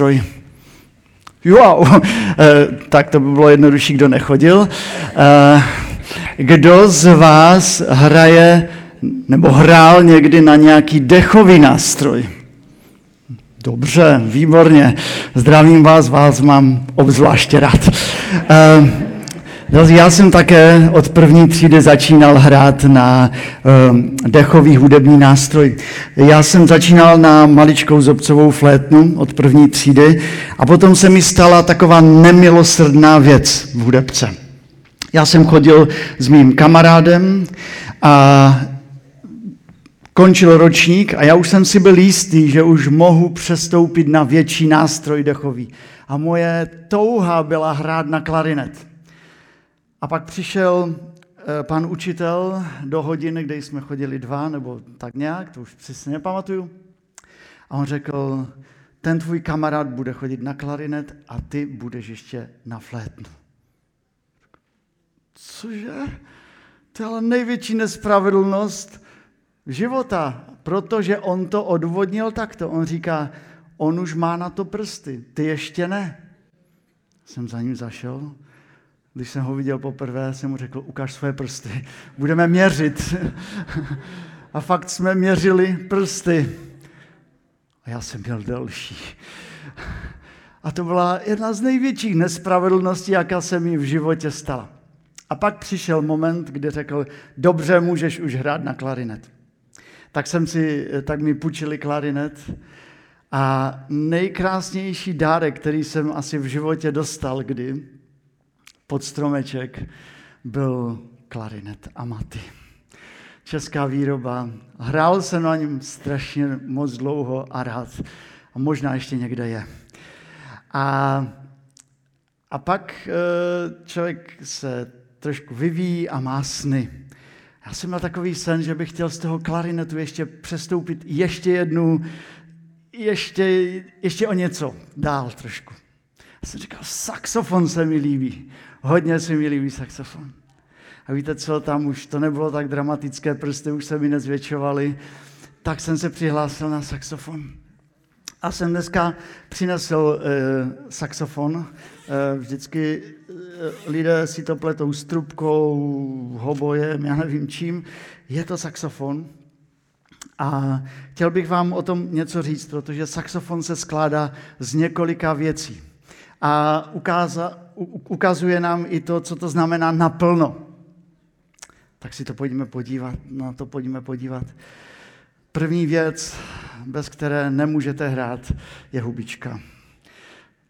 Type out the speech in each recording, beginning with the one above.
nástroj. Wow, eh, tak to by bylo jednodušší, kdo nechodil. Eh, kdo z vás hraje nebo hrál někdy na nějaký dechový nástroj? Dobře, výborně. Zdravím vás, vás mám obzvláště rád. Eh, já jsem také od první třídy začínal hrát na um, dechový hudební nástroj. Já jsem začínal na maličkou zobcovou flétnu od první třídy a potom se mi stala taková nemilosrdná věc v hudebce. Já jsem chodil s mým kamarádem a končil ročník a já už jsem si byl jistý, že už mohu přestoupit na větší nástroj dechový. A moje touha byla hrát na klarinet. A pak přišel eh, pan učitel do hodiny, kde jsme chodili dva, nebo tak nějak, to už přesně nepamatuju. A on řekl, ten tvůj kamarád bude chodit na klarinet a ty budeš ještě na flétnu. Cože? To je ale největší nespravedlnost života, protože on to odvodnil takto. On říká, on už má na to prsty, ty ještě ne. Jsem za ním zašel když jsem ho viděl poprvé, jsem mu řekl, ukáž své prsty, budeme měřit. A fakt jsme měřili prsty. A já jsem měl delší. A to byla jedna z největších nespravedlností, jaká se mi v životě stala. A pak přišel moment, kdy řekl, dobře, můžeš už hrát na klarinet. Tak jsem si, tak mi půjčili klarinet a nejkrásnější dárek, který jsem asi v životě dostal kdy, pod stromeček byl klarinet Amaty. Česká výroba. Hrál jsem na něm strašně moc dlouho a rád. A možná ještě někde je. A, a pak eh, člověk se trošku vyvíjí a má sny. Já jsem měl takový sen, že bych chtěl z toho klarinetu ještě přestoupit ještě jednu, ještě, ještě o něco dál trošku. Já jsem říkal, saxofon se mi líbí. Hodně se mi líbí saxofon. A víte co, tam už to nebylo tak dramatické, prsty už se mi nezvětšovaly, tak jsem se přihlásil na saxofon. A jsem dneska přinesl e, saxofon. E, vždycky e, lidé si to pletou s trubkou, hobojem, já nevím čím. Je to saxofon. A chtěl bych vám o tom něco říct, protože saxofon se skládá z několika věcí. A ukáza, ukazuje nám i to, co to znamená naplno. Tak si to pojďme podívat, na to pojďme podívat. První věc, bez které nemůžete hrát, je hubička.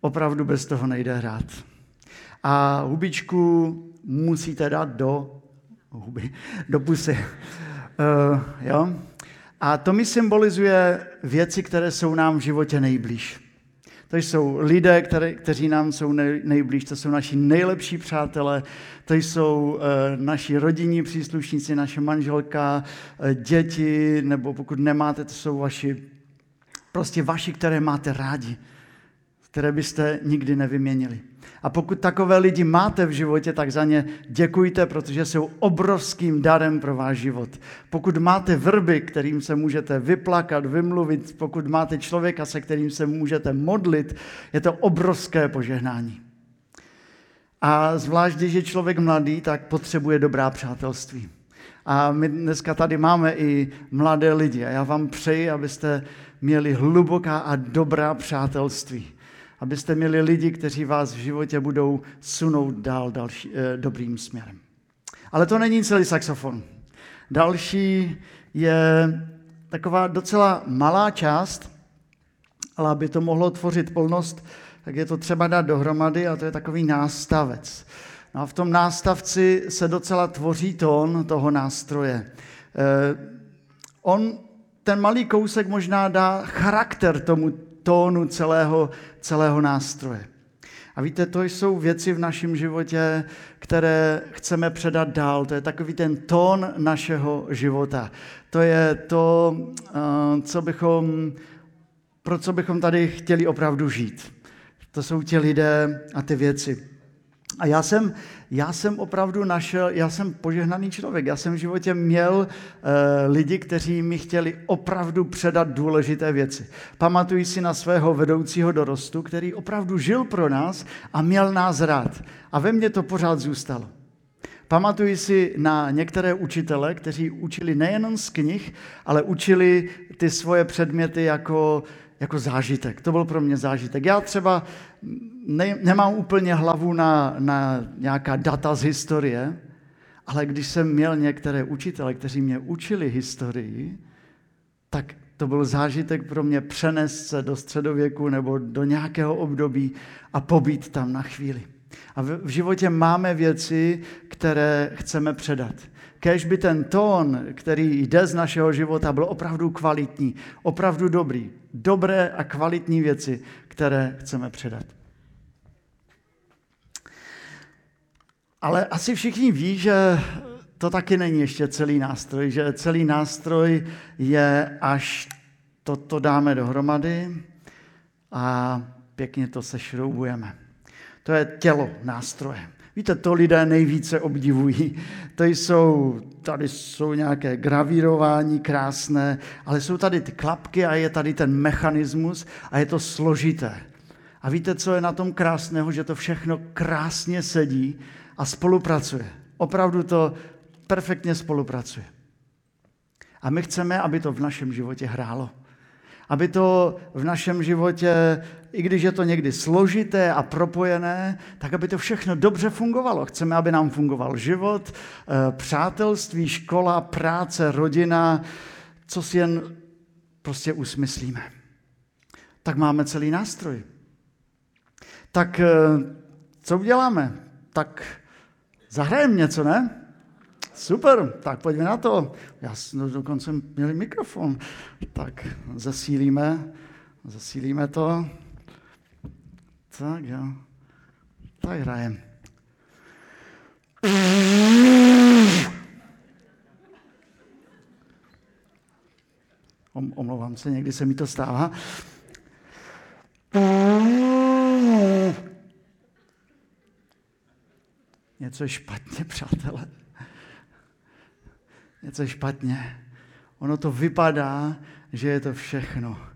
Opravdu bez toho nejde hrát. A hubičku musíte dát do huby, do pusy. Uh, jo? A to mi symbolizuje věci, které jsou nám v životě nejblíž. To jsou lidé, které, kteří nám jsou nej, nejblíž, to jsou naši nejlepší přátelé, to jsou e, naši rodinní příslušníci, naše manželka, e, děti, nebo pokud nemáte, to jsou vaši, prostě vaši, které máte rádi, které byste nikdy nevyměnili. A pokud takové lidi máte v životě, tak za ně děkujte, protože jsou obrovským darem pro váš život. Pokud máte vrby, kterým se můžete vyplakat, vymluvit, pokud máte člověka, se kterým se můžete modlit, je to obrovské požehnání. A zvlášť, když je člověk mladý, tak potřebuje dobrá přátelství. A my dneska tady máme i mladé lidi. A já vám přeji, abyste měli hluboká a dobrá přátelství abyste měli lidi, kteří vás v životě budou sunout dál další, eh, dobrým směrem. Ale to není celý saxofon. Další je taková docela malá část, ale aby to mohlo tvořit plnost, tak je to třeba dát dohromady a to je takový nástavec. No a v tom nástavci se docela tvoří tón toho nástroje. Eh, on, ten malý kousek možná dá charakter tomu tónu celého, celého nástroje. A víte, to jsou věci v našem životě, které chceme předat dál. To je takový ten tón našeho života. To je to, eh, co bychom, pro co bychom tady chtěli opravdu žít. To jsou ti lidé a ty věci. A já jsem, já jsem opravdu našel, já jsem požehnaný člověk, já jsem v životě měl uh, lidi, kteří mi chtěli opravdu předat důležité věci. Pamatuji si na svého vedoucího dorostu, který opravdu žil pro nás a měl nás rád. A ve mně to pořád zůstalo. Pamatuji si na některé učitele, kteří učili nejenom z knih, ale učili ty svoje předměty jako, jako zážitek. To byl pro mě zážitek. Já třeba ne, nemám úplně hlavu na, na nějaká data z historie, ale když jsem měl některé učitele, kteří mě učili historii, tak to byl zážitek pro mě přenést se do středověku nebo do nějakého období a pobít tam na chvíli. A v životě máme věci, které chceme předat. Kež by ten tón, který jde z našeho života, byl opravdu kvalitní, opravdu dobrý. Dobré a kvalitní věci, které chceme předat. Ale asi všichni ví, že to taky není ještě celý nástroj, že celý nástroj je, až toto dáme dohromady a pěkně to sešroubujeme. To je tělo nástroje. Víte, to lidé nejvíce obdivují. To jsou, tady jsou nějaké gravírování krásné, ale jsou tady ty klapky a je tady ten mechanismus a je to složité. A víte, co je na tom krásného? Že to všechno krásně sedí a spolupracuje. Opravdu to perfektně spolupracuje. A my chceme, aby to v našem životě hrálo. Aby to v našem životě, i když je to někdy složité a propojené, tak aby to všechno dobře fungovalo. Chceme, aby nám fungoval život, eh, přátelství, škola, práce, rodina, co si jen prostě usmyslíme. Tak máme celý nástroj. Tak eh, co uděláme? Tak zahrajeme něco, ne? Super, tak pojďme na to. Já jsem dokonce měli mikrofon. Tak zasílíme, zasílíme to. Tak jo. Tak hrajem. Omlouvám se, někdy se mi to stává. Něco je špatně, přátelé. Něco je špatně. Ono to vypadá, že je to všechno.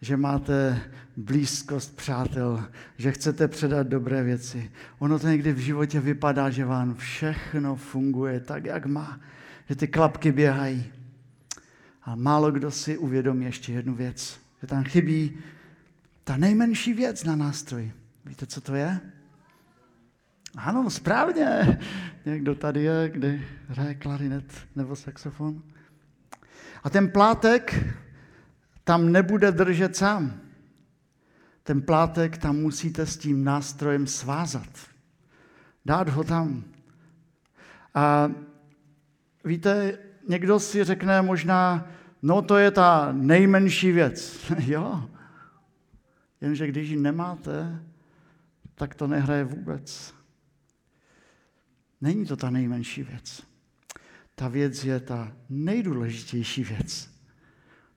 Že máte blízkost přátel, že chcete předat dobré věci. Ono to někdy v životě vypadá, že vám všechno funguje tak, jak má. Že ty klapky běhají. A málo kdo si uvědomí ještě jednu věc. Že tam chybí ta nejmenší věc na nástroji. Víte, co to je? Ano, správně. Někdo tady je, kde hraje klarinet nebo saxofon. A ten plátek tam nebude držet sám. Ten plátek tam musíte s tím nástrojem svázat. Dát ho tam. A víte, někdo si řekne možná, no to je ta nejmenší věc. jo. Jenže když ji nemáte, tak to nehraje vůbec. Není to ta nejmenší věc. Ta věc je ta nejdůležitější věc.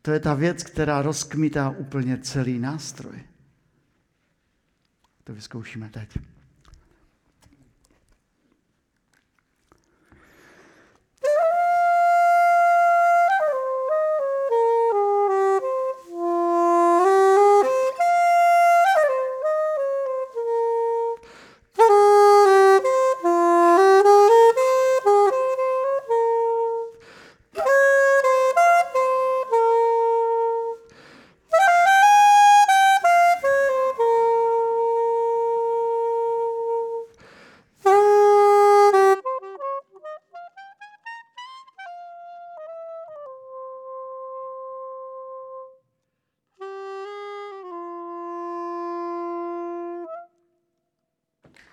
To je ta věc, která rozkmitá úplně celý nástroj. To vyzkoušíme teď.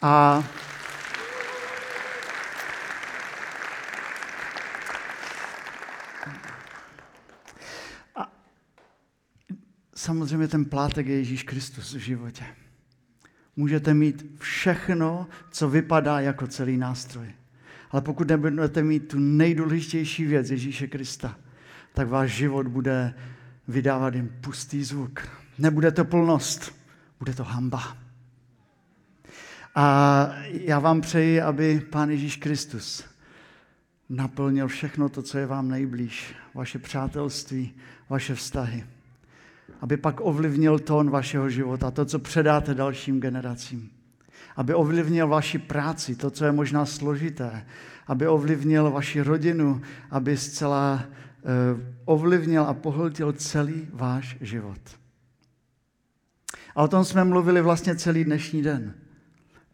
A samozřejmě ten plátek je Ježíš Kristus v životě. Můžete mít všechno, co vypadá jako celý nástroj. Ale pokud nebudete mít tu nejdůležitější věc Ježíše Krista, tak váš život bude vydávat jen pustý zvuk. Nebude to plnost, bude to hamba. A já vám přeji, aby Pán Ježíš Kristus naplnil všechno to, co je vám nejblíž, vaše přátelství, vaše vztahy. Aby pak ovlivnil tón vašeho života, to, co předáte dalším generacím. Aby ovlivnil vaši práci, to, co je možná složité. Aby ovlivnil vaši rodinu, aby zcela eh, ovlivnil a pohltil celý váš život. A o tom jsme mluvili vlastně celý dnešní den.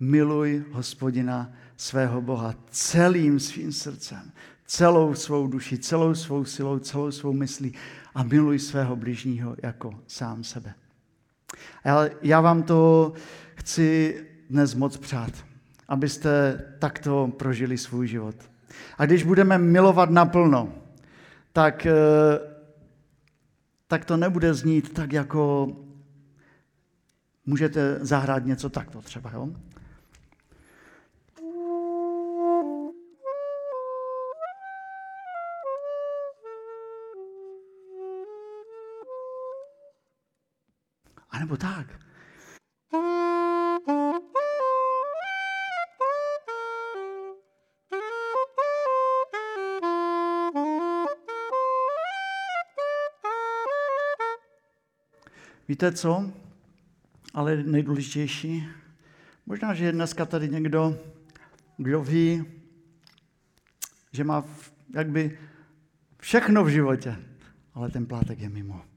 Miluj hospodina svého Boha celým svým srdcem, celou svou duši, celou svou silou, celou svou myslí a miluj svého bližního jako sám sebe. A já vám to chci dnes moc přát, abyste takto prožili svůj život. A když budeme milovat naplno, tak, eh, tak to nebude znít tak, jako můžete zahrát něco takto třeba. Jo? A nebo tak. Víte co? Ale nejdůležitější, možná, že je dneska tady někdo, kdo ví, že má jakby všechno v životě, ale ten plátek je mimo.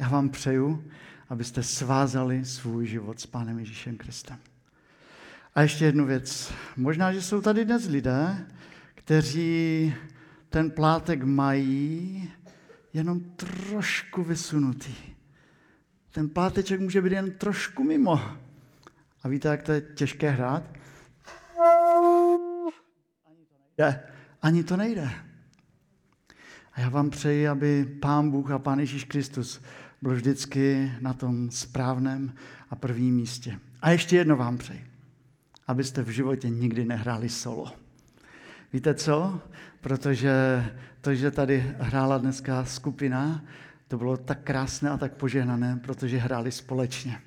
Já vám přeju, abyste svázali svůj život s Pánem Ježíšem Kristem. A ještě jednu věc. Možná, že jsou tady dnes lidé, kteří ten plátek mají jenom trošku vysunutý. Ten pláteček může být jen trošku mimo. A víte, jak to je těžké hrát? Ani to nejde. Ani to nejde. A já vám přeji, aby Pán Bůh a Pán Ježíš Kristus byl vždycky na tom správném a prvním místě. A ještě jedno vám přeji, abyste v životě nikdy nehráli solo. Víte co? Protože to, že tady hrála dneska skupina, to bylo tak krásné a tak požehnané, protože hráli společně.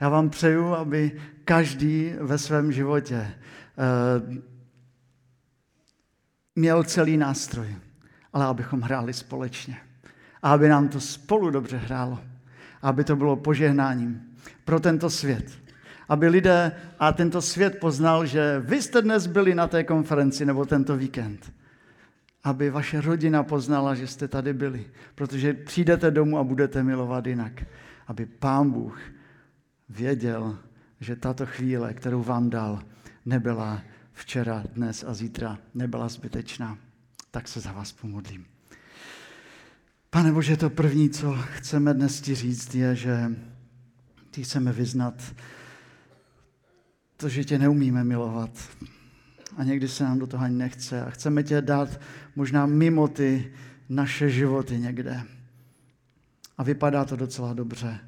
Já vám přeju, aby každý ve svém životě uh, měl celý nástroj, ale abychom hráli společně a aby nám to spolu dobře hrálo. Aby to bylo požehnáním pro tento svět. Aby lidé a tento svět poznal, že vy jste dnes byli na té konferenci nebo tento víkend. Aby vaše rodina poznala, že jste tady byli. Protože přijdete domů a budete milovat jinak. Aby Pán Bůh věděl, že tato chvíle, kterou vám dal, nebyla včera, dnes a zítra, nebyla zbytečná. Tak se za vás pomodlím. Pane Bože, to první, co chceme dnes ti říct, je, že ty chceme vyznat to, že tě neumíme milovat. A někdy se nám do toho ani nechce. A chceme tě dát možná mimo ty naše životy někde. A vypadá to docela dobře,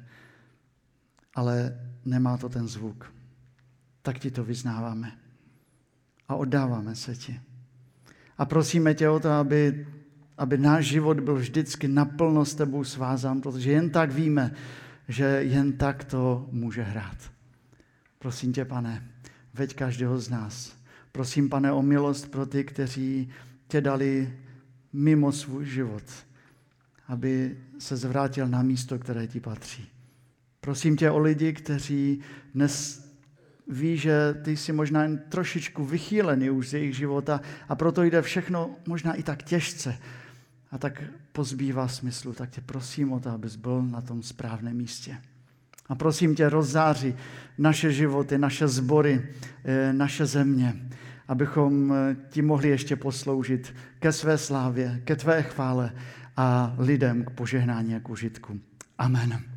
ale nemá to ten zvuk. Tak ti to vyznáváme. A oddáváme se ti. A prosíme tě o to, aby aby náš život byl vždycky naplno s tebou svázán, protože jen tak víme, že jen tak to může hrát. Prosím tě, pane, veď každého z nás. Prosím, pane, o milost pro ty, kteří tě dali mimo svůj život, aby se zvrátil na místo, které ti patří. Prosím tě o lidi, kteří dnes ví, že ty jsi možná jen trošičku vychýlený už z jejich života a proto jde všechno možná i tak těžce, a tak pozbývá smyslu, tak tě prosím o to, abys byl na tom správném místě. A prosím tě, rozzáři naše životy, naše sbory, eh, naše země, abychom eh, ti mohli ještě posloužit ke své slávě, ke tvé chvále a lidem k požehnání a k užitku. Amen.